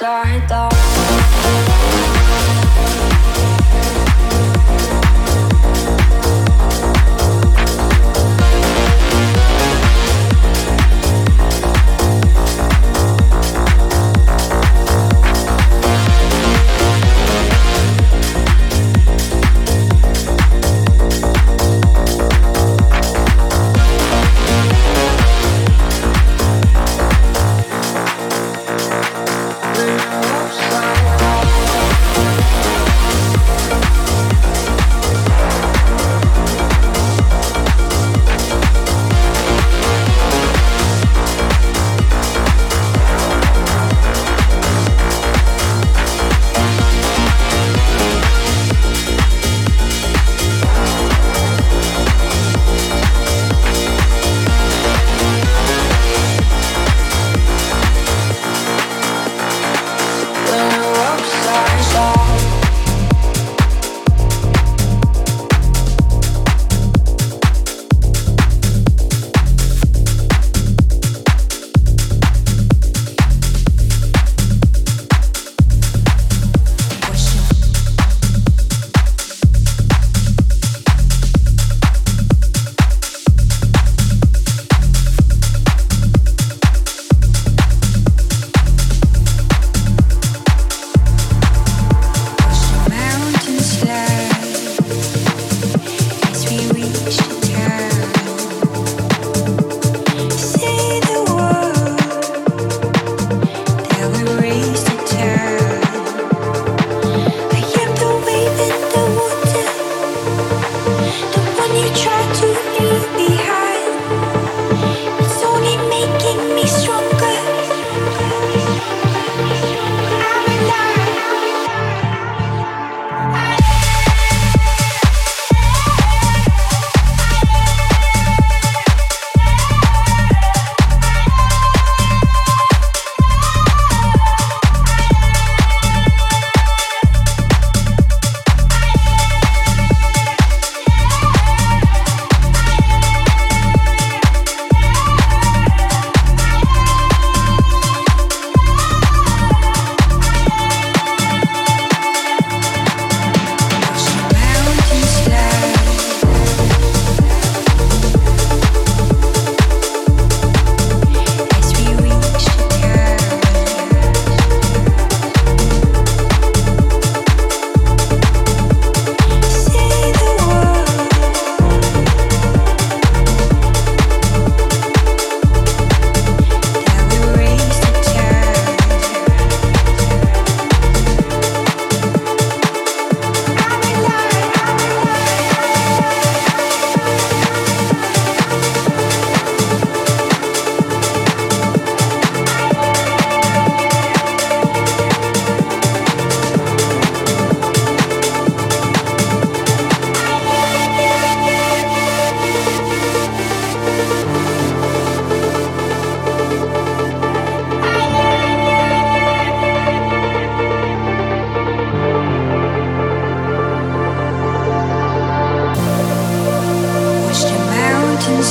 When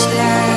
much.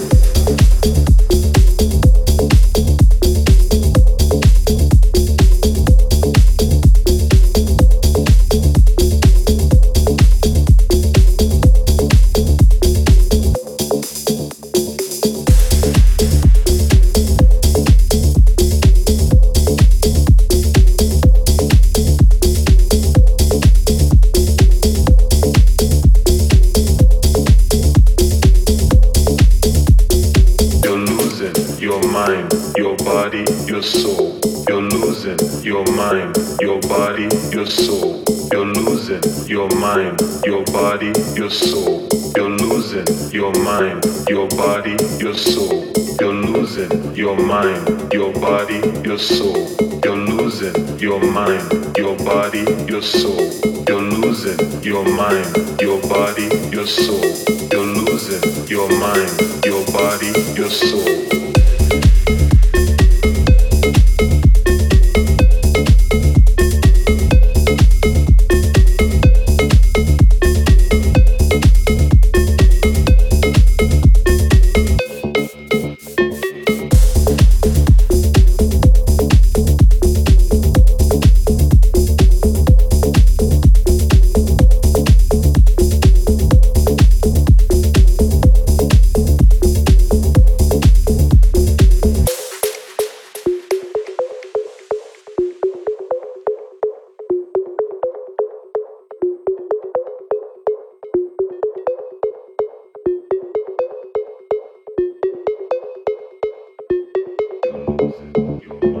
You're losing.